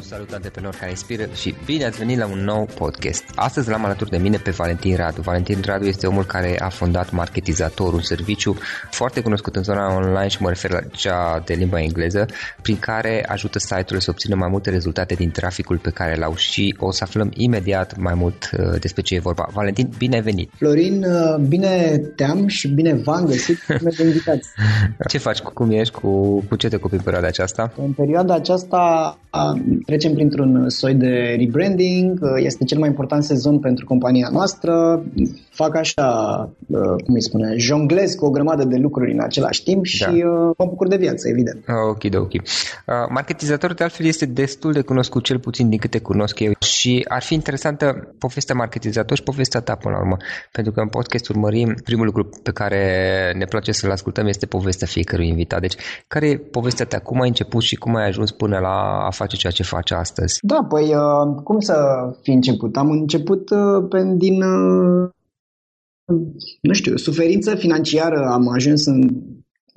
salut antreprenori care inspiră și bine ați venit la un nou podcast. Astăzi l-am alături de mine pe Valentin Radu. Valentin Radu este omul care a fondat Marketizator, un serviciu foarte cunoscut în zona online și mă refer la cea de limba engleză, prin care ajută site-urile să obțină mai multe rezultate din traficul pe care l-au și o să aflăm imediat mai mult uh, despre ce e vorba. Valentin, bine ai venit! Florin, uh, bine te-am și bine v-am găsit Ce faci? Cum ești? Cu, cu ce te ocupi în perioada aceasta? În perioada aceasta trecem printr-un soi de rebranding, este cel mai important sezon pentru compania noastră, fac așa, cum îi spune, jonglez cu o grămadă de lucruri în același timp și da. mă bucur de viață, evident. Ok, de ok. Marketizatorul de altfel este destul de cunoscut, cel puțin din câte cunosc eu și ar fi interesantă povestea marketizator și povestea ta până la urmă, pentru că în podcast urmărim, primul lucru pe care ne place să-l ascultăm este povestea fiecărui invitat. Deci, care e povestea ta? Cum ai început și cum ai ajuns până la a face ceea ce faci astăzi? Da, păi uh, cum să fi început? Am început uh, pe, din, uh, nu știu, suferință financiară. Am ajuns în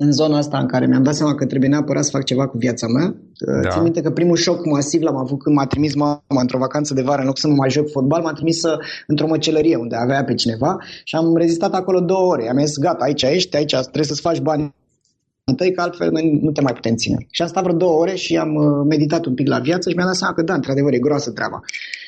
în zona asta în care mi-am dat seama că trebuie neapărat să fac ceva cu viața mea. Da. Țin minte că primul șoc masiv l-am avut când m-a trimis mama într-o vacanță de vară, în loc să nu mai joc fotbal, m-a trimis într-o măcelărie unde avea pe cineva și am rezistat acolo două ore. Am zis, gata, aici ești, aici trebuie să-ți faci bani tăi, că altfel noi nu te mai putem ține. Și am stat vreo două ore și am uh, meditat un pic la viață și mi-am dat seama că da, într-adevăr, e groasă treaba.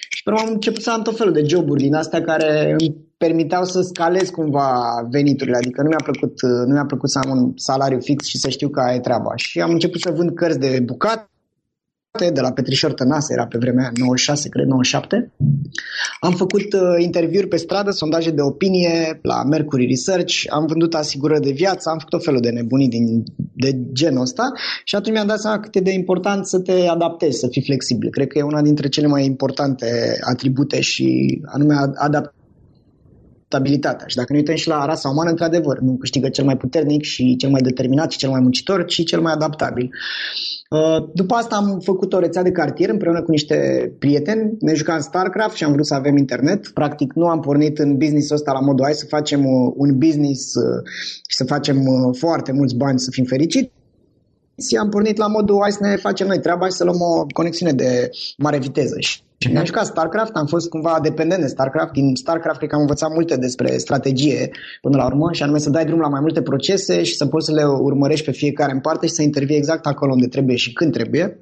Și pe urmă am început să am tot felul de joburi din astea care îmi permiteau să scalez cumva veniturile, adică nu mi-a plăcut, uh, nu mi-a plăcut să am un salariu fix și să știu că aia e treaba. Și am început să vând cărți de bucat, de la Petrișor Tănase, era pe vremea 96, cred, 97. Am făcut uh, interviuri pe stradă, sondaje de opinie la Mercury Research, am vândut asigurări de viață, am făcut tot felul de nebunii din, de genul ăsta și atunci mi-am dat seama cât e de important să te adaptezi, să fii flexibil. Cred că e una dintre cele mai importante atribute și anume adaptarea stabilitatea. Și dacă ne uităm și la rasa umană, într-adevăr, nu câștigă cel mai puternic și cel mai determinat și cel mai muncitor, ci cel mai adaptabil. Uh, după asta am făcut o rețea de cartier împreună cu niște prieteni. Ne jucam StarCraft și am vrut să avem internet. Practic nu am pornit în business-ul ăsta la modul hai să facem uh, un business uh, și să facem foarte mulți bani să fim fericiți am pornit la modul hai să ne facem noi treaba și să luăm o conexiune de mare viteză. Și și mi-am jucat StarCraft, am fost cumva dependent de StarCraft. Din StarCraft cred că am învățat multe despre strategie până la urmă și anume să dai drum la mai multe procese și să poți să le urmărești pe fiecare în parte și să intervii exact acolo unde trebuie și când trebuie.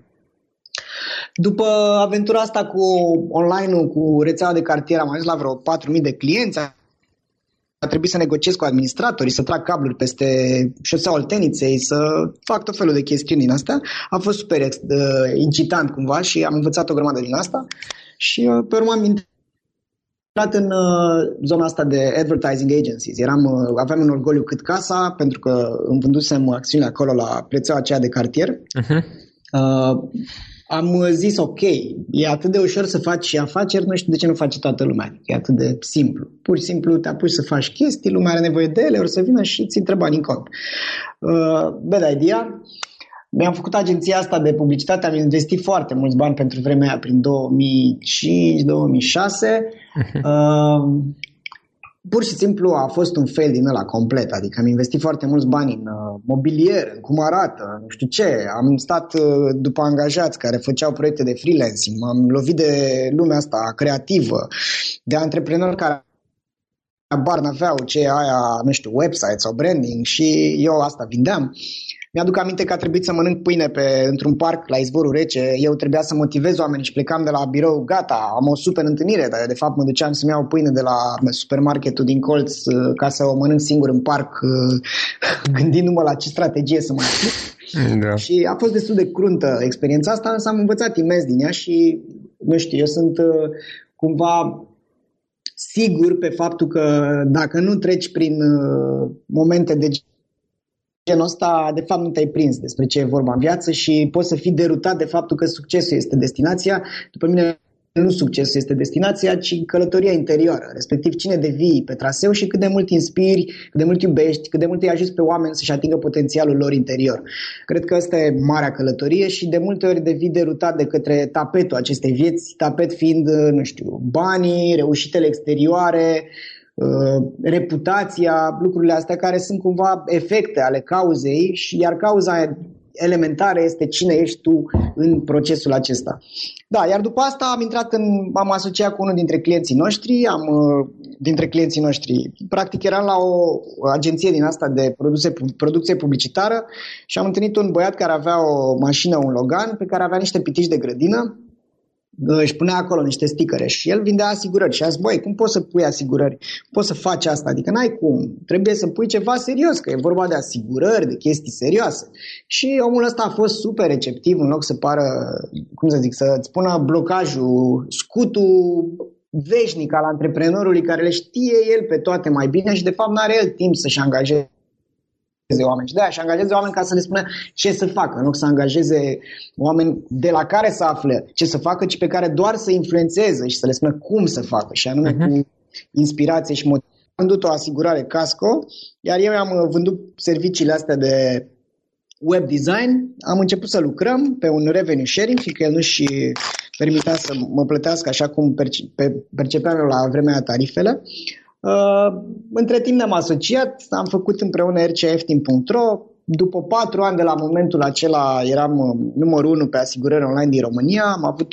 După aventura asta cu online-ul, cu rețeaua de cartier, am ajuns la vreo 4.000 de clienți, a trebuit să negociez cu administratorii, să trag cabluri peste șoseaua Olteniței, să fac tot felul de chestiuni din astea. A fost super uh, incitant cumva și am învățat o grămadă din asta și uh, pe urmă am intrat în uh, zona asta de advertising agencies. Eram, uh, aveam un orgoliu cât casa pentru că îmi vândusem acțiunile acolo la prețeaua aceea de cartier. Uh-huh. Uh, am zis ok, e atât de ușor să faci și afaceri, nu știu de ce nu face toată lumea. E atât de simplu. Pur și simplu te apuci să faci chestii, lumea are nevoie de ele, ori să vină și ți intră bani în cont. Uh, bad idea. Mi-am făcut agenția asta de publicitate, am investit foarte mulți bani pentru vremea aia, prin 2005-2006. Uh, pur și simplu a fost un fail din ăla complet, adică am investit foarte mulți bani în uh, mobilier, în cum arată, nu știu ce, am stat uh, după angajați care făceau proiecte de freelancing, m-am lovit de lumea asta creativă, de antreprenori care bar n-aveau ce aia, nu știu, website sau branding și eu asta vindeam. Uh, mi-aduc aminte că a trebuit să mănânc pâine pe, într-un parc la izvorul rece. Eu trebuia să motivez oamenii și plecam de la birou, gata, am o super întâlnire, dar de fapt mă duceam să-mi iau pâine de la supermarketul din colț uh, ca să o mănânc singur în parc, uh, gândindu-mă la ce strategie să mai aplic. Da. Și a fost destul de cruntă experiența asta, însă am învățat imens din ea și, nu știu, eu sunt uh, cumva sigur pe faptul că dacă nu treci prin momente de genul ăsta, de fapt, nu te-ai prins despre ce e vorba în viață și poți să fii derutat de faptul că succesul este destinația. După mine, nu succesul este destinația, ci călătoria interioară, respectiv cine devii pe traseu și cât de mult inspiri, cât de mult iubești, cât de mult îi ajuți pe oameni să-și atingă potențialul lor interior. Cred că asta e marea călătorie și de multe ori devii derutat de către tapetul acestei vieți, tapet fiind, nu știu, banii, reușitele exterioare, Uh, reputația, lucrurile astea care sunt cumva efecte ale cauzei și iar cauza elementară este cine ești tu în procesul acesta. Da, iar după asta am intrat în, am asociat cu unul dintre clienții noștri, am, uh, dintre clienții noștri, practic eram la o agenție din asta de produse, producție publicitară și am întâlnit un băiat care avea o mașină, un Logan, pe care avea niște pitici de grădină își punea acolo niște sticăre și el vindea asigurări și a zis, băi, cum poți să pui asigurări? Poți să faci asta? Adică n-ai cum. Trebuie să pui ceva serios, că e vorba de asigurări, de chestii serioase. Și omul ăsta a fost super receptiv în loc să pară, cum să zic, să-ți spună blocajul, scutul veșnic al antreprenorului care le știe el pe toate mai bine și de fapt nu are el timp să-și angajeze oameni. Și de aia și angajeze oameni ca să le spună ce să facă, în loc să angajeze oameni de la care să afle ce să facă, ci pe care doar să influențeze și să le spună cum să facă. Și anume uh-huh. cu inspirație și motiv. Am vândut o asigurare casco, iar eu am vândut serviciile astea de web design, am început să lucrăm pe un revenue sharing, fiindcă el nu și permitea să mă plătească așa cum percepeam eu la vremea tarifele. Uh, între timp ne-am asociat, am făcut împreună rcfteam.ro, după patru ani de la momentul acela eram uh, numărul unu pe asigurări online din România, am avut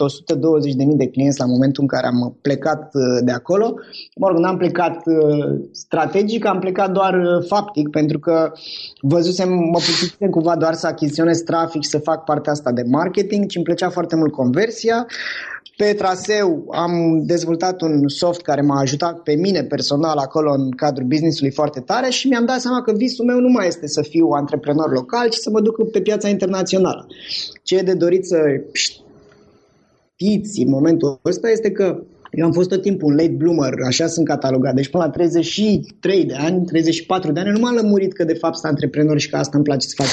120.000 de clienți la momentul în care am plecat uh, de acolo. Mă rog, n-am plecat strategic, am plecat doar faptic, pentru că văzusem, mă pusesem cumva doar să achiziționez trafic și să fac partea asta de marketing, ci îmi plăcea foarte mult conversia. Pe traseu am dezvoltat un soft care m-a ajutat pe mine personal acolo în cadrul businessului foarte tare și mi-am dat seama că visul meu nu mai este să fiu antreprenor local, ci să mă duc pe piața internațională. Ce e de dorit să știți în momentul ăsta este că eu am fost tot timpul un late bloomer, așa sunt catalogat. Deci până la 33 de ani, 34 de ani, nu m-am lămurit că de fapt sunt antreprenor și că asta îmi place să fac.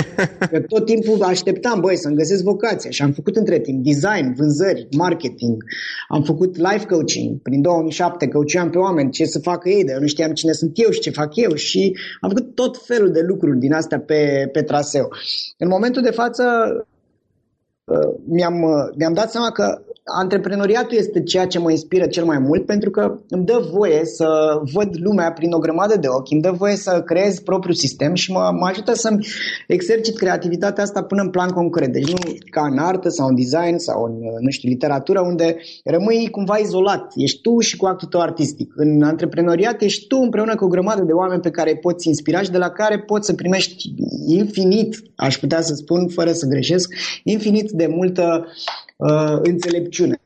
că tot timpul așteptam, băi, să-mi găsesc vocația și am făcut între timp design, vânzări, marketing. Am făcut life coaching. Prin 2007 căuceam pe oameni ce să facă ei, de eu nu știam cine sunt eu și ce fac eu și am făcut tot felul de lucruri din astea pe, pe traseu. În momentul de față uh, mi-am, uh, mi-am dat seama că antreprenoriatul este ceea ce mă inspiră cel mai mult pentru că îmi dă voie să văd lumea prin o grămadă de ochi, îmi dă voie să creez propriul sistem și mă, mă ajută să-mi exercit creativitatea asta până în plan concret. Deci nu ca în artă sau în design sau în, nu știu, literatură unde rămâi cumva izolat. Ești tu și cu actul tău artistic. În antreprenoriat ești tu împreună cu o grămadă de oameni pe care îi poți inspira și de la care poți să primești infinit, aș putea să spun, fără să greșesc, infinit de multă uh, înțelepciune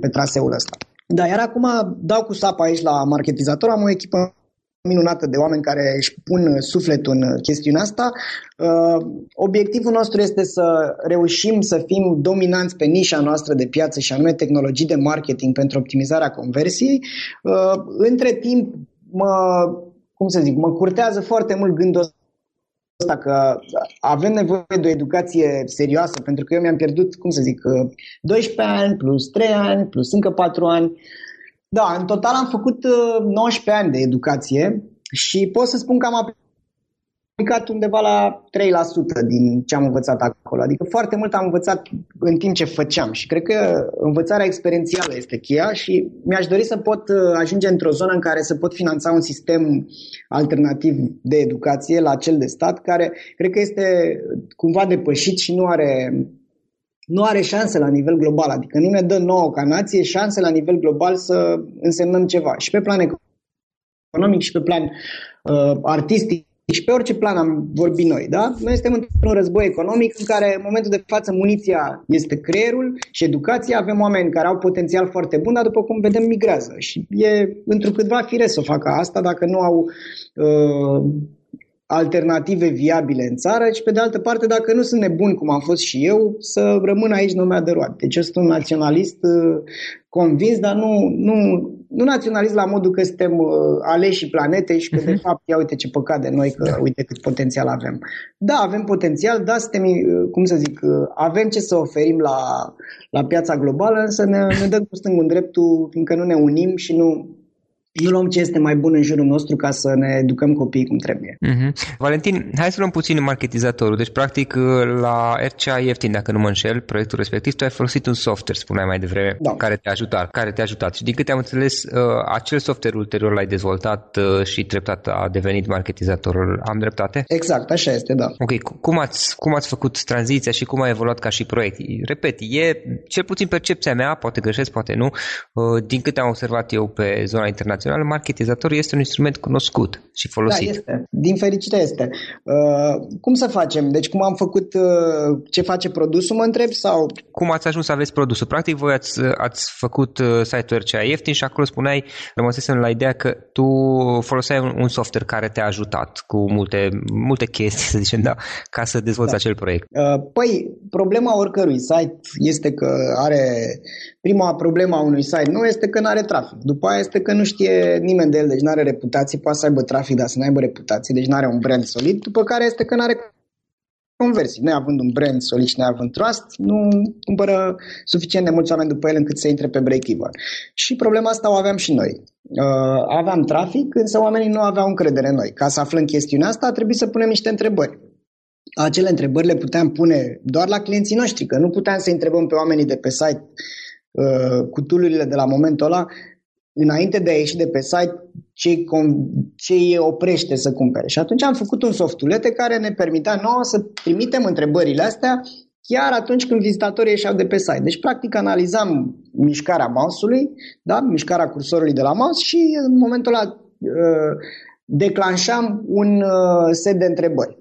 pe traseul ăsta. Da, iar acum dau cu sapa aici la marketizator, am o echipă minunată de oameni care își pun sufletul în chestiunea asta. Uh, obiectivul nostru este să reușim să fim dominanți pe nișa noastră de piață și anume tehnologii de marketing pentru optimizarea conversiei. Uh, între timp, mă, cum să zic, mă curtează foarte mult gândul ăsta că avem nevoie de o educație serioasă, pentru că eu mi-am pierdut, cum să zic, 12 ani plus 3 ani plus încă 4 ani. Da, în total am făcut 19 uh, ani de educație și pot să spun că am aplicat undeva la 3% din ce am învățat acolo. Adică foarte mult am învățat în timp ce făceam și cred că învățarea experiențială este cheia și mi-aș dori să pot uh, ajunge într-o zonă în care să pot finanța un sistem alternativ de educație la cel de stat care cred că este cumva depășit și nu are nu are șanse la nivel global, adică nu ne dă nouă ca nație șanse la nivel global să însemnăm ceva și pe plan economic și pe plan uh, artistic și pe orice plan am vorbit noi, da? Noi suntem într-un război economic în care în momentul de față muniția este creierul și educația, avem oameni care au potențial foarte bun, dar după cum vedem migrează și e întrucâtva firesc să o facă asta dacă nu au uh, alternative viabile în țară și pe de altă parte dacă nu sunt nebuni cum am fost și eu să rămân aici numai de roate. Deci eu sunt un naționalist uh, convins, dar nu, nu, nu naționalist la modul că suntem uh, aleși planetei și că uh-huh. de mhm. fapt, ia uite ce păcat de noi, că da. uite cât potențial avem. Da, avem potențial, da, suntem, uh, cum să zic, uh, avem ce să oferim la, la piața globală, însă ne, ne dăm cu stângul în dreptul, fiindcă nu ne unim și nu, nu luăm ce este mai bun în jurul nostru ca să ne educăm copiii cum trebuie. Uh-huh. Valentin, hai să luăm puțin marketizatorul. Deci, practic, la RCA ieftin, dacă nu mă înșel, proiectul respectiv, tu ai folosit un software, spuneai mai devreme, da. care te-a ajutat. Care te-a ajutat. Și din câte am înțeles, uh, acel software ulterior l-ai dezvoltat uh, și treptat a devenit marketizatorul. Am dreptate? Exact, așa este, da. Ok, cum ați, cum ați făcut tranziția și cum a evoluat ca și proiect? Repet, e cel puțin percepția mea, poate greșesc, poate nu, uh, din câte am observat eu pe zona internațională, internațional, marketizatorul este un instrument cunoscut și folosit. Da, este. Din fericire este. Uh, cum să facem? Deci cum am făcut uh, ce face produsul, mă întreb? sau? Cum ați ajuns să aveți produsul? Practic, voi ați, ați făcut uh, site-ul RCA ieftin și acolo spuneai, rămăsesem la ideea că tu foloseai un, un software care te-a ajutat cu multe, multe chestii, să zicem, da, ca să dezvolți da. acel proiect. Uh, păi, problema oricărui site este că are Prima problemă a unui site nu este că nu are trafic. După aia este că nu știe nimeni de el, deci nu are reputație, poate să aibă trafic, dar să nu aibă reputație, deci nu are un brand solid. După care este că nu are conversii. Neavând un brand solid și neavând trust, nu cumpără suficient de mulți oameni după el încât să intre pe break-even. Și problema asta o aveam și noi. Uh, aveam trafic, însă oamenii nu aveau încredere în noi. Ca să aflăm chestiunea asta, trebuie să punem niște întrebări. Acele întrebări le puteam pune doar la clienții noștri, că nu puteam să întrebăm pe oamenii de pe site uh, cu tulurile de la momentul ăla, înainte de a ieși de pe site, ce, ce îi oprește să cumpere. Și atunci am făcut un softulete care ne permitea nouă să trimitem întrebările astea chiar atunci când vizitatorii ieșeau de pe site. Deci, practic, analizam mișcarea mouse-ului, da? mișcarea cursorului de la mouse și în momentul ăla uh, declanșam un uh, set de întrebări.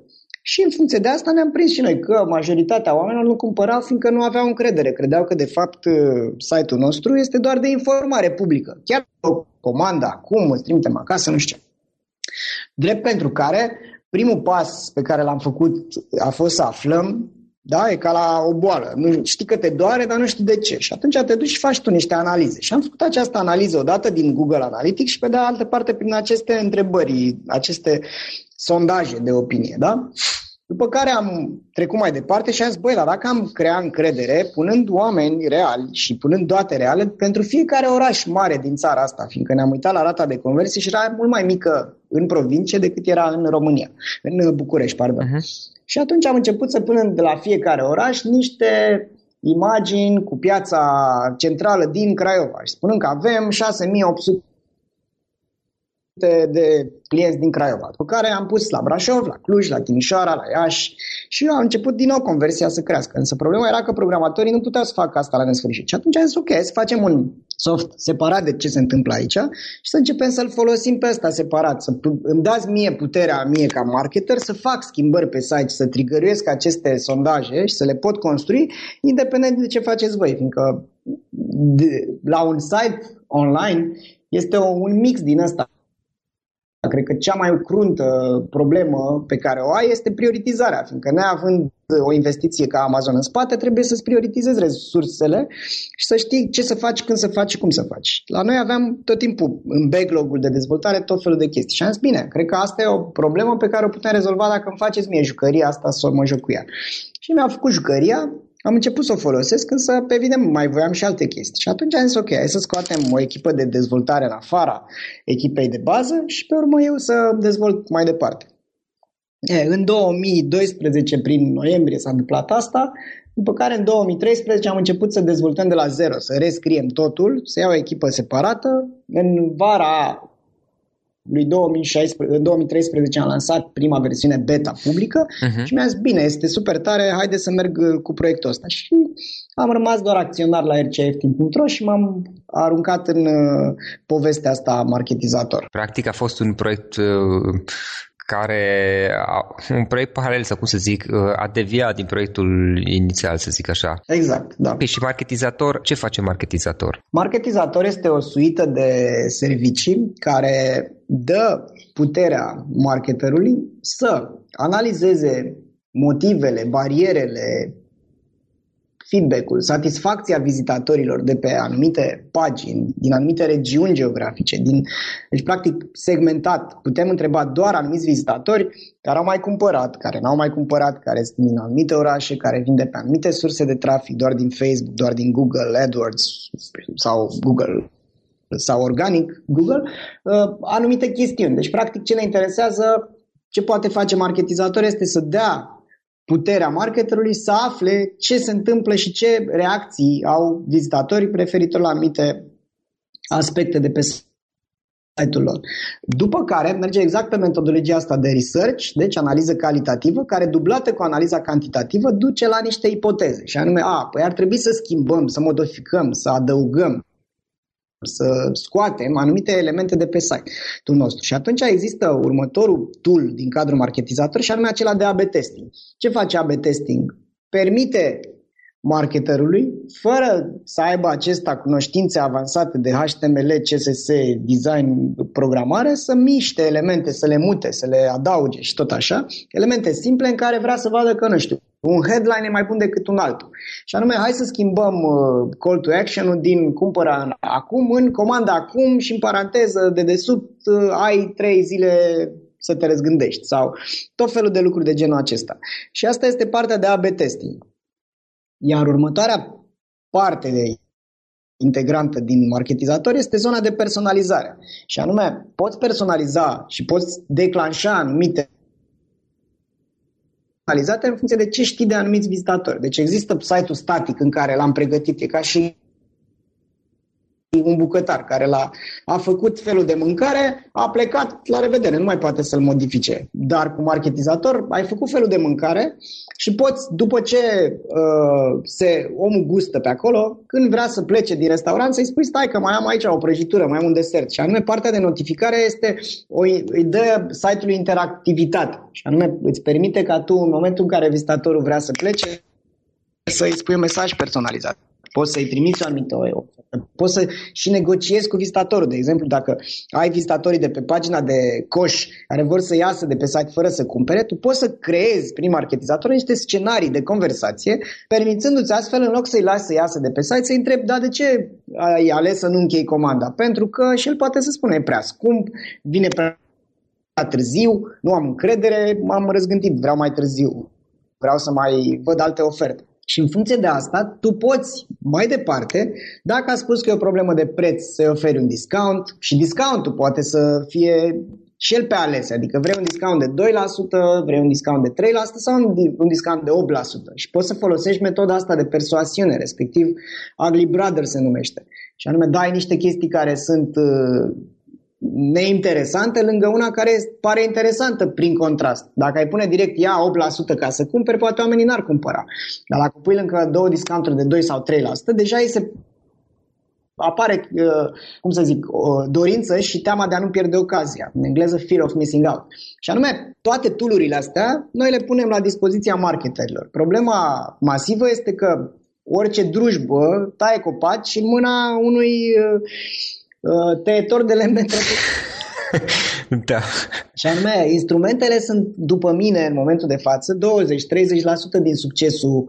Și în funcție de asta ne-am prins și noi că majoritatea oamenilor nu cumpărau fiindcă nu aveau încredere. Credeau că de fapt uh, site-ul nostru este doar de informare publică. Chiar o comandă acum, îți trimitem acasă, nu știu Drept pentru care primul pas pe care l-am făcut a fost să aflăm da? E ca la o boală. Nu, știi că te doare, dar nu știi de ce. Și atunci te duci și faci tu niște analize. Și am făcut această analiză odată din Google Analytics și pe de altă parte prin aceste întrebări, aceste sondaje de opinie. Da? După care am trecut mai departe și am zis, băi, dar dacă am creat încredere, punând oameni reali și punând date reale pentru fiecare oraș mare din țara asta, fiindcă ne-am uitat la rata de conversie și era mult mai mică în provincie decât era în România, în București, pardon. Uh-huh. Și atunci am început să punem de la fiecare oraș niște imagini cu piața centrală din Craiova și spunând că avem 6800 de clienți din Craiova, pe care am pus la Brașov, la Cluj, la Timișoara, la Iași și eu am început din nou conversia să crească. Însă problema era că programatorii nu puteau să facă asta la nesfârșit. Și atunci am zis, ok, să facem un soft separat de ce se întâmplă aici și să începem să-l folosim pe ăsta separat. Să îmi dați mie puterea mie ca marketer să fac schimbări pe site, să trigăruiesc aceste sondaje și să le pot construi independent de ce faceți voi. Fiindcă de, la un site online este o, un mix din ăsta Cred că cea mai cruntă problemă pe care o ai este prioritizarea, fiindcă neavând o investiție ca Amazon în spate, trebuie să-ți prioritizezi resursele și să știi ce să faci, când să faci și cum să faci. La noi aveam tot timpul în backlog-ul de dezvoltare tot felul de chestii și am zis, bine, cred că asta e o problemă pe care o putem rezolva dacă îmi faceți mie jucăria asta să mă joc cu ea. Și mi-a făcut jucăria, am început să o folosesc, însă, evident, mai voiam și alte chestii. Și atunci am zis, ok, hai să scoatem o echipă de dezvoltare în afara echipei de bază și pe urmă eu să dezvolt mai departe. E, în 2012, prin noiembrie, s-a întâmplat asta, după care în 2013 am început să dezvoltăm de la zero, să rescriem totul, să iau o echipă separată. În vara lui 2016, în 2013 am lansat prima versiune beta publică uh-huh. și mi-a zis, bine, este super tare, haide să merg uh, cu proiectul ăsta. Și am rămas doar acționar la rcf.ro și m-am aruncat în uh, povestea asta marketizator. Practic a fost un proiect uh, care, un proiect paralel, sau cum să zic, a deviat din proiectul inițial, să zic așa. Exact, da. Păi și marketizator, ce face marketizator? Marketizator este o suită de servicii care dă puterea marketerului să analizeze motivele, barierele, feedback-ul, satisfacția vizitatorilor de pe anumite pagini, din anumite regiuni geografice, din, deci practic segmentat. Putem întreba doar anumiți vizitatori care au mai cumpărat, care n-au mai cumpărat, care sunt din anumite orașe, care vin de pe anumite surse de trafic, doar din Facebook, doar din Google AdWords sau Google sau organic Google, uh, anumite chestiuni. Deci, practic, ce ne interesează, ce poate face marketizator este să dea puterea marketerului să afle ce se întâmplă și ce reacții au vizitatorii preferitor la anumite aspecte de pe site-ul lor. După care merge exact pe metodologia asta de research, deci analiză calitativă, care dublată cu analiza cantitativă duce la niște ipoteze. Și anume, a, păi ar trebui să schimbăm, să modificăm, să adăugăm să scoatem anumite elemente de pe site-ul nostru. Și atunci există următorul tool din cadrul marketizator și anume acela de AB testing. Ce face AB testing? Permite marketerului, fără să aibă acesta cunoștințe avansate de HTML, CSS, design, programare, să miște elemente, să le mute, să le adauge și tot așa, elemente simple în care vrea să vadă că, nu știu, un headline e mai bun decât un altul. Și anume, hai să schimbăm uh, call to action-ul din cumpăra acum în comanda acum și în paranteză de desubt uh, ai trei zile să te răzgândești sau tot felul de lucruri de genul acesta. Și asta este partea de AB testing. Iar următoarea parte de integrantă din marketizator este zona de personalizare. Și anume, poți personaliza și poți declanșa anumite personalizate în funcție de ce știi de anumiți vizitatori. Deci există site-ul static în care l-am pregătit, e ca și un bucătar care l-a, a făcut felul de mâncare, a plecat, la revedere, nu mai poate să-l modifice. Dar cu marketizator ai făcut felul de mâncare și poți, după ce uh, se, omul gustă pe acolo, când vrea să plece din restaurant, să-i spui, stai că mai am aici o prăjitură, mai am un desert. Și anume, partea de notificare este, o, îi dă site-ului interactivitate. Și anume, îți permite ca tu, în momentul în care vizitatorul vrea să plece, să-i spui un mesaj personalizat poți să-i trimiți o anumită ofertă, poți să și negociezi cu vizitatorul. De exemplu, dacă ai vizitatorii de pe pagina de coș care vor să iasă de pe site fără să cumpere, tu poți să creezi prin marketizator niște scenarii de conversație, permițându-ți astfel, în loc să-i lași să iasă de pe site, să-i întrebi, da, de ce ai ales să nu închei comanda? Pentru că și el poate să spună, e prea scump, vine prea târziu, nu am încredere, m-am răzgândit, vreau mai târziu, vreau să mai văd alte oferte. Și în funcție de asta, tu poți mai departe, dacă a spus că e o problemă de preț, să-i oferi un discount și discountul poate să fie și el pe ales, adică vrei un discount de 2%, vrei un discount de 3% sau un discount de 8%. Și poți să folosești metoda asta de persoasiune, respectiv Ugly Brother se numește. Și anume dai niște chestii care sunt uh, neinteresante lângă una care pare interesantă prin contrast. Dacă ai pune direct ia 8% ca să cumperi, poate oamenii n-ar cumpăra. Dar dacă pui lângă două discounturi de 2 sau 3%, deja îi se apare, uh, cum să zic, o dorință și teama de a nu pierde ocazia. În engleză, fear of missing out. Și anume, toate toolurile astea, noi le punem la dispoziția marketerilor. Problema masivă este că orice drujbă taie copaci în mâna unui uh, Uh, tăietor de lemne da. Și anume, instrumentele sunt, după mine, în momentul de față, 20-30% din succesul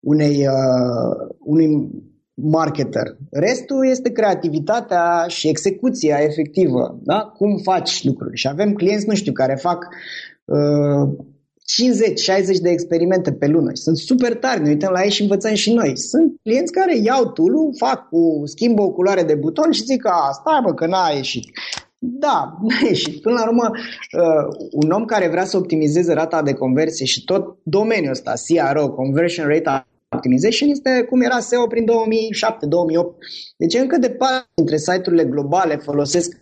unei, uh, unui marketer. Restul este creativitatea și execuția efectivă. Da? Cum faci lucruri. Și avem clienți, nu știu, care fac uh, 50-60 de experimente pe lună și sunt super tari, ne uităm la ei și învățăm și noi. Sunt clienți care iau tool fac cu, schimbă o culoare de buton și zic că stai bă că n-a ieșit. Da, n-a ieșit. Până la urmă, uh, un om care vrea să optimizeze rata de conversie și tot domeniul ăsta, CRO, Conversion Rate Optimization, este cum era SEO prin 2007-2008. Deci încă departe dintre site-urile globale folosesc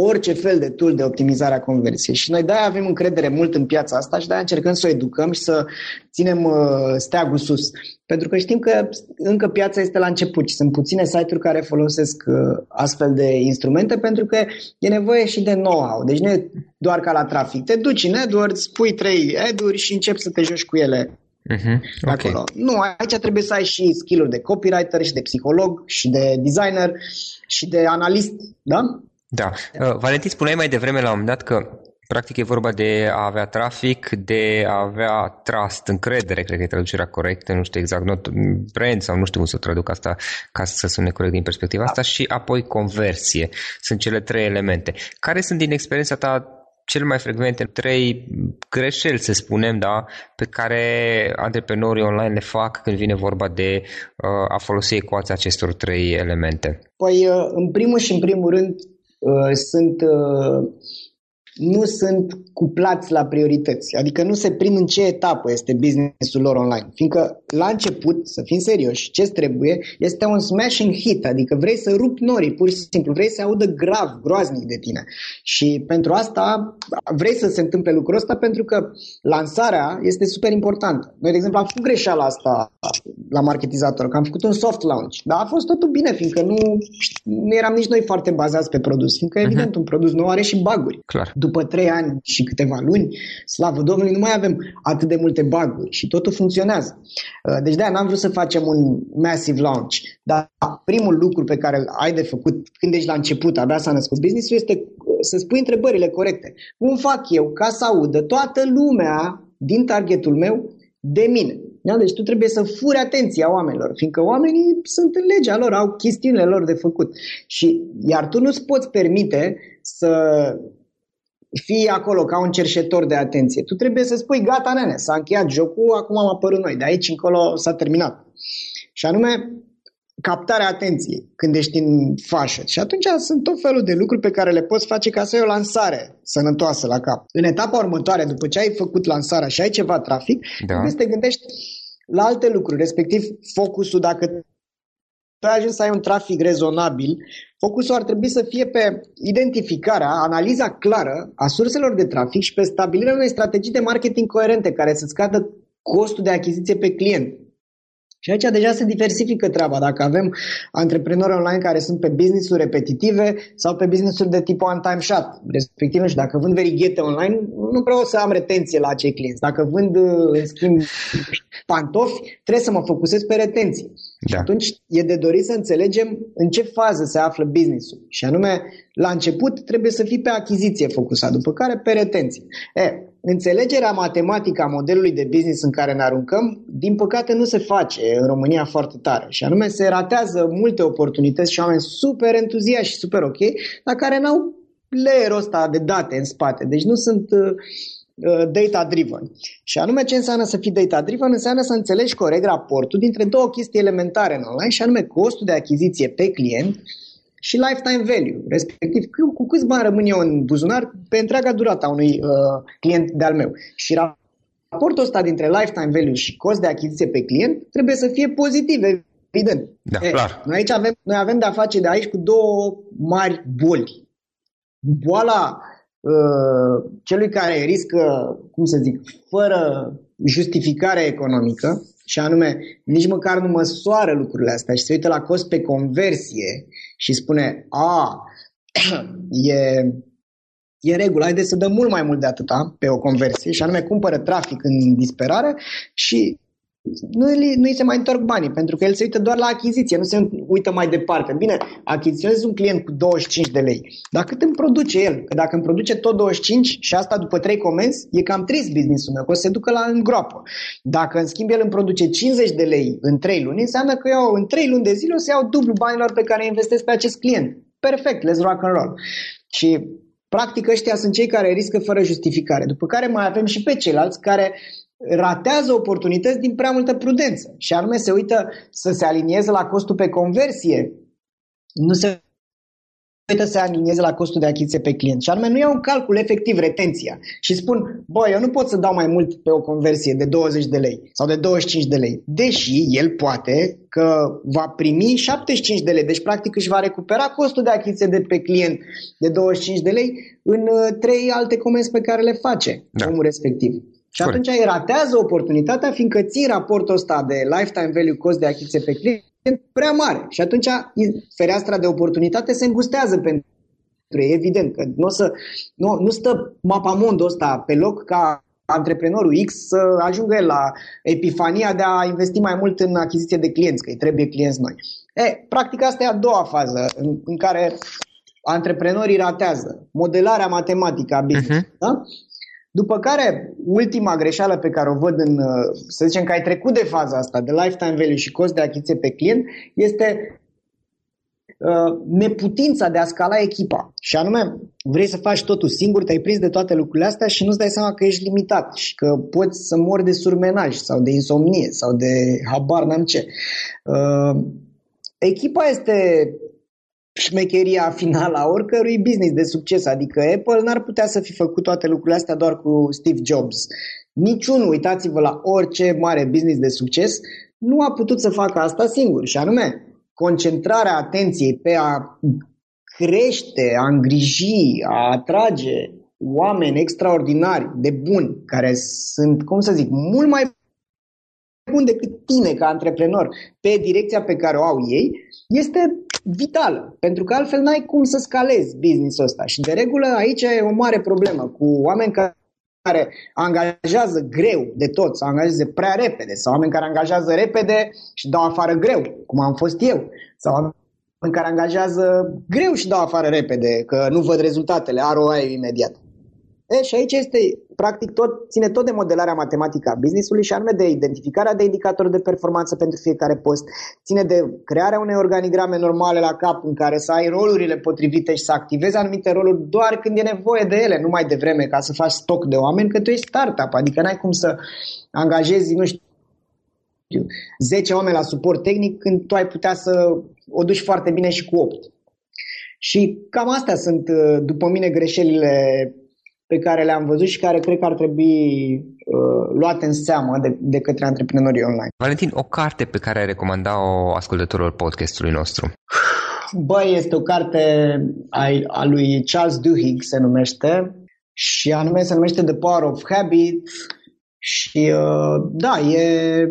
orice fel de tool de optimizare a conversiei. Și noi de-aia avem încredere mult în piața asta și de-aia încercăm să o educăm și să ținem uh, steagul sus. Pentru că știm că încă piața este la început și sunt puține site-uri care folosesc uh, astfel de instrumente pentru că e nevoie și de know-how. Deci nu e doar ca la trafic. Te duci în AdWords, pui trei ad-uri și începi să te joci cu ele Uh-huh. Okay. Acolo. Nu, aici trebuie să ai și skill-uri de copywriter și de psiholog și de designer și de analist, da? Da. Uh, Valentin, spuneai mai devreme la un moment dat că practic e vorba de a avea trafic, de a avea trust, încredere, cred că e traducerea corectă, nu știu exact, not brand sau nu știu cum să traduc asta ca să sune corect din perspectiva asta și apoi conversie. Sunt cele trei elemente. Care sunt din experiența ta cel mai frecvente trei greșeli, să spunem, da, pe care antreprenorii online le fac când vine vorba de uh, a folosi ecuația acestor trei elemente? Păi, uh, în primul și în primul rând, Uh, sunt uh, nu sunt cuplați la priorități, adică nu se prind în ce etapă este businessul lor online. Fiindcă la început, să fim serioși, ce trebuie este un smashing hit, adică vrei să rupi norii, pur și simplu, vrei să audă grav, groaznic de tine. Și pentru asta vrei să se întâmple lucrul ăsta pentru că lansarea este super importantă. Noi, de exemplu, am făcut greșeala asta la marketizator, că am făcut un soft launch, dar a fost totul bine, fiindcă nu, nu eram nici noi foarte bazați pe produs, fiindcă, uh-huh. evident, un produs nou are și baguri. Clar după trei ani și câteva luni, slavă Domnului, nu mai avem atât de multe baguri și totul funcționează. Uh, deci de-aia n-am vrut să facem un massive launch, dar primul lucru pe care îl ai de făcut când ești la început, abia s-a născut business este uh, să spui întrebările corecte. Cum fac eu ca să audă toată lumea din targetul meu de mine? Da? Deci tu trebuie să furi atenția oamenilor, fiindcă oamenii sunt în legea lor, au chestiunile lor de făcut. Și, iar tu nu-ți poți permite să fii acolo ca un cerșetor de atenție. Tu trebuie să spui, gata, nene, s-a încheiat jocul, acum am apărut noi, de aici încolo s-a terminat. Și anume, captarea atenției când ești în fașă. Și atunci sunt tot felul de lucruri pe care le poți face ca să ai o lansare sănătoasă la cap. În etapa următoare, după ce ai făcut lansarea și ai ceva trafic, da. trebuie să te gândești la alte lucruri, respectiv focusul dacă tu ai ajuns să ai un trafic rezonabil, focusul ar trebui să fie pe identificarea, analiza clară a surselor de trafic și pe stabilirea unei strategii de marketing coerente care să scadă costul de achiziție pe client. Și aici deja se diversifică treaba. Dacă avem antreprenori online care sunt pe business-uri repetitive sau pe business-uri de tip one-time shot, respectiv, și dacă vând verighete online, nu vreau să am retenție la acei clienți. Dacă vând, în schimb, pantofi, trebuie să mă focusez pe retenție. Da. Și atunci e de dorit să înțelegem în ce fază se află business-ul. Și anume, la început trebuie să fii pe achiziție focusat, după care pe retenție. E, înțelegerea matematică a modelului de business în care ne aruncăm, din păcate nu se face în România foarte tare. Și anume se ratează multe oportunități și oameni super entuziași și super ok, dar care n-au layerul ăsta de date în spate. Deci nu sunt uh, uh data-driven. Și anume ce înseamnă să fii data-driven? Înseamnă să înțelegi corect raportul dintre două chestii elementare în online și anume costul de achiziție pe client și lifetime value, respectiv cu, cu câți bani rămân eu în buzunar pe întreaga durată a unui uh, client de-al meu. Și raportul ăsta dintre lifetime value și cost de achiziție pe client trebuie să fie pozitiv, evident. Da, e, clar. Noi aici avem, noi avem de-a face de aici cu două mari boli. Boala uh, celui care riscă, cum să zic, fără justificare economică, și anume nici măcar nu măsoară lucrurile astea și se uită la cost pe conversie și spune, a, e, e regulă, haideți să dăm mult mai mult de atâta pe o conversie și anume cumpără trafic în disperare și nu, nu îi se mai întorc banii, pentru că el se uită doar la achiziție, nu se uită mai departe. Bine, achiziționezi un client cu 25 de lei, dar cât îmi produce el? Că dacă îmi produce tot 25 și asta după 3 comenzi, e cam trist business-ul meu, că o să se ducă la îngroapă. Dacă în schimb el îmi produce 50 de lei în 3 luni, înseamnă că eu în 3 luni de zile o să iau dublu banilor pe care investesc pe acest client. Perfect, let's rock and roll. Și Practic ăștia sunt cei care riscă fără justificare. După care mai avem și pe ceilalți care ratează oportunități din prea multă prudență și anume se uită să se alinieze la costul pe conversie, nu se uită să se alinieze la costul de achiziție pe client și anume nu iau un calcul efectiv retenția și spun, bă, eu nu pot să dau mai mult pe o conversie de 20 de lei sau de 25 de lei, deși el poate că va primi 75 de lei, deci practic își va recupera costul de achiziție de pe client de 25 de lei în uh, trei alte comenzi pe care le face da. omul respectiv. Și Corect. atunci îi ratează oportunitatea, fiindcă ții raportul ăsta de lifetime value cost de achiziție pe client prea mare. Și atunci fereastra de oportunitate se îngustează pentru ei, evident, că nu, o să, nu, nu stă mapamondul ăsta pe loc ca antreprenorul X să ajungă el la epifania de a investi mai mult în achiziție de clienți, că îi trebuie clienți noi. E, practic asta e a doua fază în, în care antreprenorii ratează modelarea matematică a business. Uh-huh. Da? După care, ultima greșeală pe care o văd în, să zicem că ai trecut de faza asta, de lifetime value și cost de achiziție pe client, este uh, neputința de a scala echipa. Și anume, vrei să faci totul singur, te-ai prins de toate lucrurile astea și nu-ți dai seama că ești limitat și că poți să mori de surmenaj sau de insomnie sau de habar n-am ce. Uh, echipa este șmecheria finală a oricărui business de succes. Adică Apple n-ar putea să fi făcut toate lucrurile astea doar cu Steve Jobs. Niciunul, uitați-vă la orice mare business de succes, nu a putut să facă asta singur. Și anume, concentrarea atenției pe a crește, a îngriji, a atrage oameni extraordinari, de buni, care sunt, cum să zic, mult mai bun decât tine ca antreprenor pe direcția pe care o au ei, este vitală, pentru că altfel n-ai cum să scalezi business-ul ăsta. Și de regulă aici e o mare problemă cu oameni care angajează greu de tot sau angajează prea repede sau oameni care angajează repede și dau afară greu, cum am fost eu, sau oameni care angajează greu și dau afară repede, că nu văd rezultatele, ROI imediat. E, și aici este, practic, tot, ține tot de modelarea matematică a businessului și anume de identificarea de indicatori de performanță pentru fiecare post, ține de crearea unei organigrame normale la cap în care să ai rolurile potrivite și să activezi anumite roluri doar când e nevoie de ele, nu mai devreme ca să faci stoc de oameni, că tu ești startup, adică n-ai cum să angajezi, nu știu, 10 oameni la suport tehnic când tu ai putea să o duci foarte bine și cu 8. Și cam astea sunt, după mine, greșelile pe care le-am văzut și care cred că ar trebui uh, luate în seamă de, de către antreprenorii online. Valentin, o carte pe care ai recomanda-o ascultătorilor podcastului nostru? Băi, este o carte a, a lui Charles Duhigg, se numește, și anume se numește The Power of Habit și uh, da, e,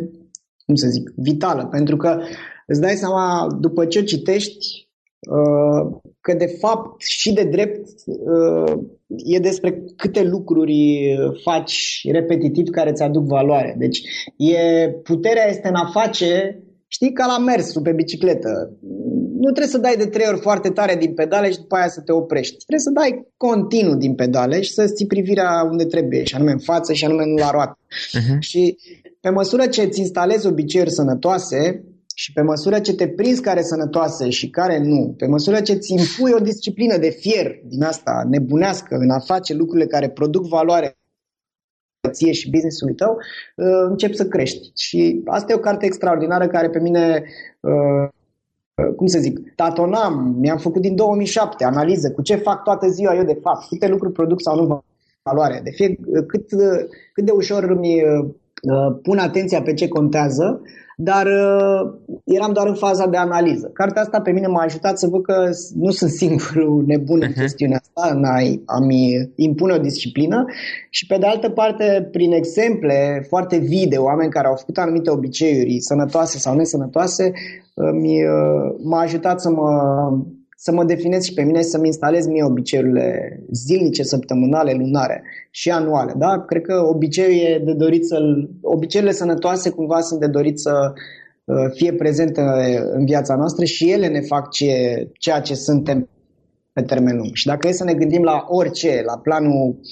cum să zic, vitală, pentru că îți dai seama, după ce o citești, uh, că de fapt și de drept uh, e despre câte lucruri faci repetitiv care îți aduc valoare. Deci e, puterea este în a face, știi, ca la mersul pe bicicletă. Nu trebuie să dai de trei ori foarte tare din pedale și după aia să te oprești. Trebuie să dai continuu din pedale și să-ți ții privirea unde trebuie, și anume în față și anume nu la roată. Uh-huh. Și pe măsură ce îți instalezi obiceiuri sănătoase, și pe măsură ce te prinzi care sănătoase și care nu, pe măsură ce ți impui o disciplină de fier din asta nebunească în a face lucrurile care produc valoare ție și business-ului tău, uh, încep să crești. Și asta e o carte extraordinară care pe mine uh, uh, cum să zic, tatonam, mi-am făcut din 2007 analiză cu ce fac toată ziua eu de fapt, câte lucruri produc sau nu valoare, de fie cât, cât de ușor îmi pun atenția pe ce contează dar uh, eram doar în faza de analiză. Cartea asta pe mine m-a ajutat să văd că nu sunt singurul nebun în mhm. chestiunea asta, în a-mi impune o disciplină și pe de altă parte, prin exemple foarte vii de oameni care au făcut anumite obiceiuri, sănătoase sau nesănătoase, uh, m-a ajutat să mă să mă definez și pe mine să-mi instalez mie obiceiurile zilnice, săptămânale, lunare și anuale. Da? Cred că obiceiul e de dorit să obiceiurile sănătoase cumva sunt de dorit să uh, fie prezente în viața noastră și ele ne fac ce, ceea ce suntem pe termen lung. Și dacă e să ne gândim la orice, la planul uh,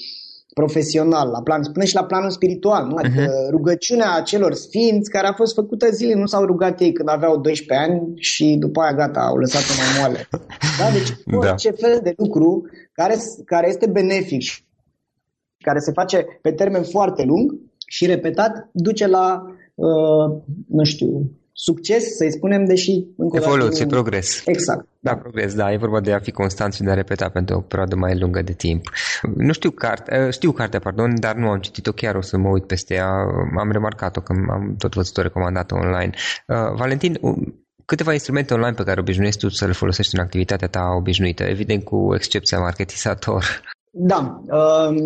profesional, la plan, spune și la planul spiritual, nu? Adică uh-huh. rugăciunea acelor sfinți care a fost făcută zile, nu s-au rugat ei când aveau 12 ani și după aia gata, au lăsat-o mai moale. Da? Deci orice da. fel de lucru care, care este benefic și care se face pe termen foarte lung și repetat, duce la, uh, nu știu, succes, să-i spunem, deși... Încă Evoluție, un... progres. Exact. Da, progres, da. E vorba de a fi constant și de a repeta pentru o perioadă mai lungă de timp. Nu știu carte, eh, știu cartea, pardon, dar nu am citit-o chiar, o să mă uit peste ea. Am remarcat-o că am tot văzut-o recomandată online. Uh, Valentin, câteva instrumente online pe care obișnuiești tu să le folosești în activitatea ta obișnuită, evident cu excepția marketizator. Da. Uh,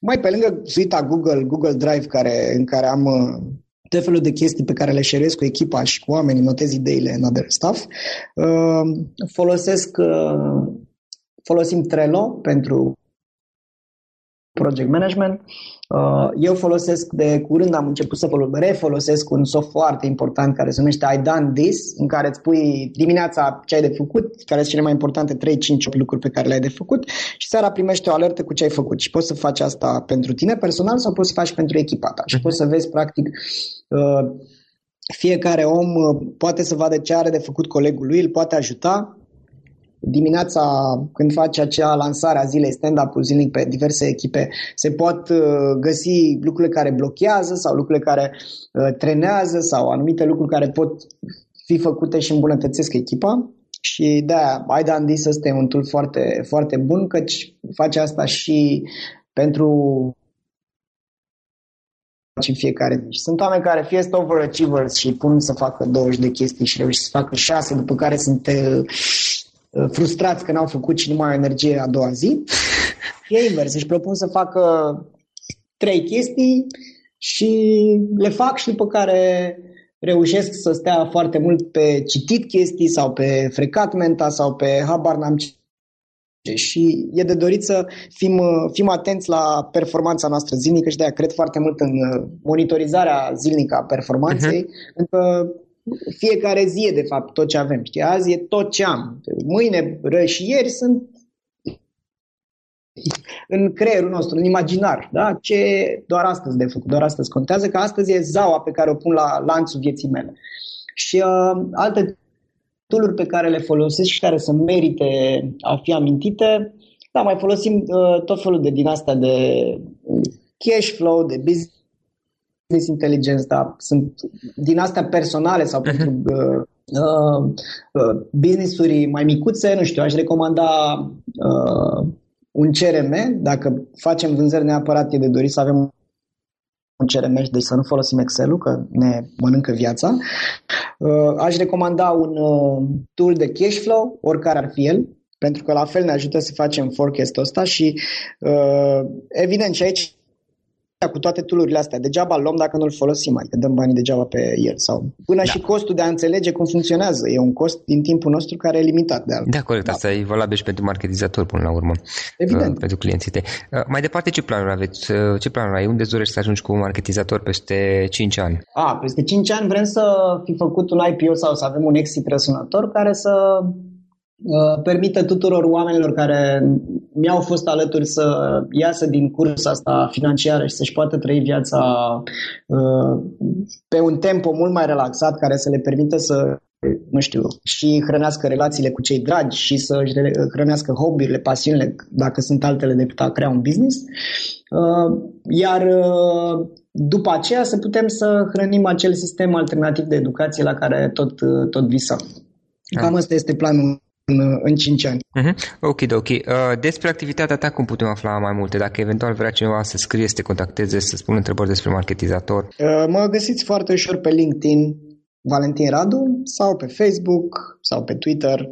mai pe lângă suita Google, Google Drive, care, în care am uh, tot felul de chestii pe care le șerez cu echipa și cu oamenii, notez ideile în other stuff. Uh, folosesc, uh, folosim Trello pentru project management. Uh, eu folosesc de curând, am început să refolosesc un soft foarte important care se numește I Done This, în care îți pui dimineața ce ai de făcut, care sunt cele mai importante 3-5 lucruri pe care le-ai de făcut și seara primești o alertă cu ce ai făcut. Și poți să faci asta pentru tine personal sau poți să faci pentru echipa ta. Și uh-huh. poți să vezi practic uh, fiecare om uh, poate să vadă ce are de făcut colegul lui, îl poate ajuta dimineața când face acea lansare a zilei stand-up zilnic pe diverse echipe, se pot uh, găsi lucrurile care blochează sau lucrurile care uh, trenează sau anumite lucruri care pot fi făcute și îmbunătățesc echipa. Și da, Aida Andis este un tool foarte, foarte bun, căci face asta și pentru în fiecare zi. Sunt oameni care fie sunt overachievers și pun să facă 20 de chestii și reușesc să facă 6, după care sunt uh, Uh, frustrați că n-au făcut și nu mai au energie a doua zi. E invers, își propun să facă trei chestii și le fac și după care reușesc să stea foarte mult pe citit chestii sau pe frecat menta sau pe habar n-am ce și e de dorit să fim, fim atenți la performanța noastră zilnică și de-aia cred foarte mult în monitorizarea zilnică a performanței, uh-huh. pentru că fiecare zi e de fapt tot ce avem. Știi? Azi e tot ce am. Mâine, ră și ieri sunt în creierul nostru, în imaginar. Da? Ce doar astăzi de făcut, doar astăzi contează, că astăzi e zaua pe care o pun la lanțul vieții mele. Și uh, alte tooluri pe care le folosesc și care să merite a fi amintite, da, mai folosim uh, tot felul de din asta de cash flow, de business business intelligence, dar sunt din astea personale sau uh-huh. pentru uh, uh, uh, business-uri mai micuțe, nu știu, aș recomanda uh, un CRM, dacă facem vânzări neapărat e de dorit să avem un CRM, deci să nu folosim Excel-ul, că ne mănâncă viața. Uh, aș recomanda un uh, tool de cash flow, oricare ar fi el, pentru că la fel ne ajută să facem forecast-ul ăsta și uh, evident și aici cu toate tulurile astea. Degeaba luăm dacă nu-l folosim, adică dăm banii degeaba pe el. Sau până da. și costul de a înțelege cum funcționează. E un cost din timpul nostru care e limitat de altfel. Da, corect. Da. Asta e valabil și pentru marketizator până la urmă. Evident. Uh, pentru clienții tăi. Uh, mai departe, ce planuri aveți? Uh, ce planuri ai? Unde dorești să ajungi cu un marketizator peste 5 ani? A, peste 5 ani vrem să fi făcut un IPO sau să avem un exit răsunător care să Uh, permite tuturor oamenilor care mi-au fost alături să iasă din cursa asta financiară și să-și poată trăi viața uh, pe un tempo mult mai relaxat care să le permită să nu știu, și hrănească relațiile cu cei dragi și să hrănească hobby-urile, pasiunile, dacă sunt altele decât a crea un business. Uh, iar după aceea să putem să hrănim acel sistem alternativ de educație la care tot, tot visăm. Cam asta este planul în, în 5 ani. Uh-huh. Ok, ok. Uh, despre activitatea ta cum putem afla mai multe? Dacă eventual vrea cineva să scrie, să te contacteze, să spună întrebări despre marketizator? Uh, mă găsiți foarte ușor pe LinkedIn, Valentin Radu, sau pe Facebook, sau pe Twitter,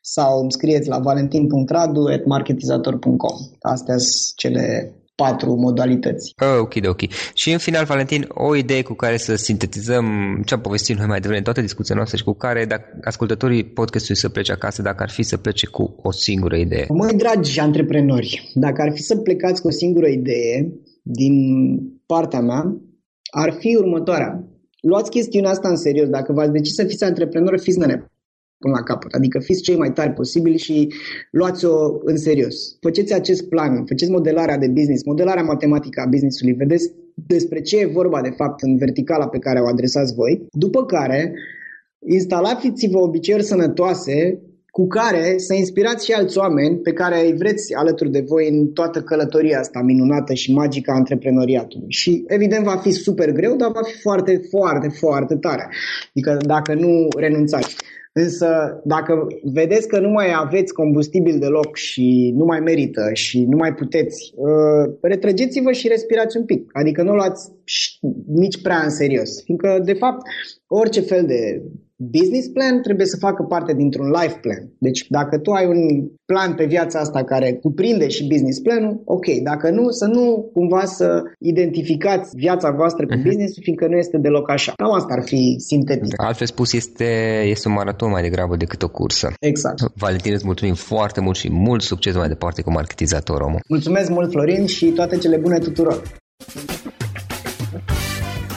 sau îmi scrieți la valentin.radu.marketizator.com. Astea sunt cele patru modalități. Oh, ok, ok. Și în final, Valentin, o idee cu care să sintetizăm ce am povestit noi mai devreme, toată discuția noastră și cu care dacă ascultătorii podcastului să plece acasă, dacă ar fi să plece cu o singură idee. Măi, dragi antreprenori, dacă ar fi să plecați cu o singură idee din partea mea, ar fi următoarea. Luați chestiunea asta în serios. Dacă v-ați decis să fiți antreprenori, fiți nene până la capăt. Adică fiți cei mai tari posibili și luați-o în serios. Faceți acest plan, faceți modelarea de business, modelarea matematică a businessului, vedeți despre ce e vorba de fapt în verticala pe care o adresați voi, după care instalați-vă obiceiuri sănătoase cu care să inspirați și alți oameni pe care îi vreți alături de voi în toată călătoria asta minunată și magică a antreprenoriatului. Și evident va fi super greu, dar va fi foarte, foarte, foarte tare. Adică dacă nu renunțați. Însă, dacă vedeți că nu mai aveți combustibil deloc și nu mai merită și nu mai puteți, uh, retrăgeți-vă și respirați un pic. Adică nu luați nici prea în serios. Fiindcă, de fapt, orice fel de business plan trebuie să facă parte dintr-un life plan. Deci dacă tu ai un plan pe viața asta care cuprinde și business planul, ok. Dacă nu, să nu cumva să identificați viața voastră cu uh-huh. business fiindcă nu este deloc așa. Cam asta ar fi sintetic. Altfel spus, este, este un maraton mai degrabă decât o cursă. Exact. Valentin, îți mulțumim foarte mult și mult succes mai departe cu marketizator omul. Mulțumesc mult, Florin, și toate cele bune tuturor.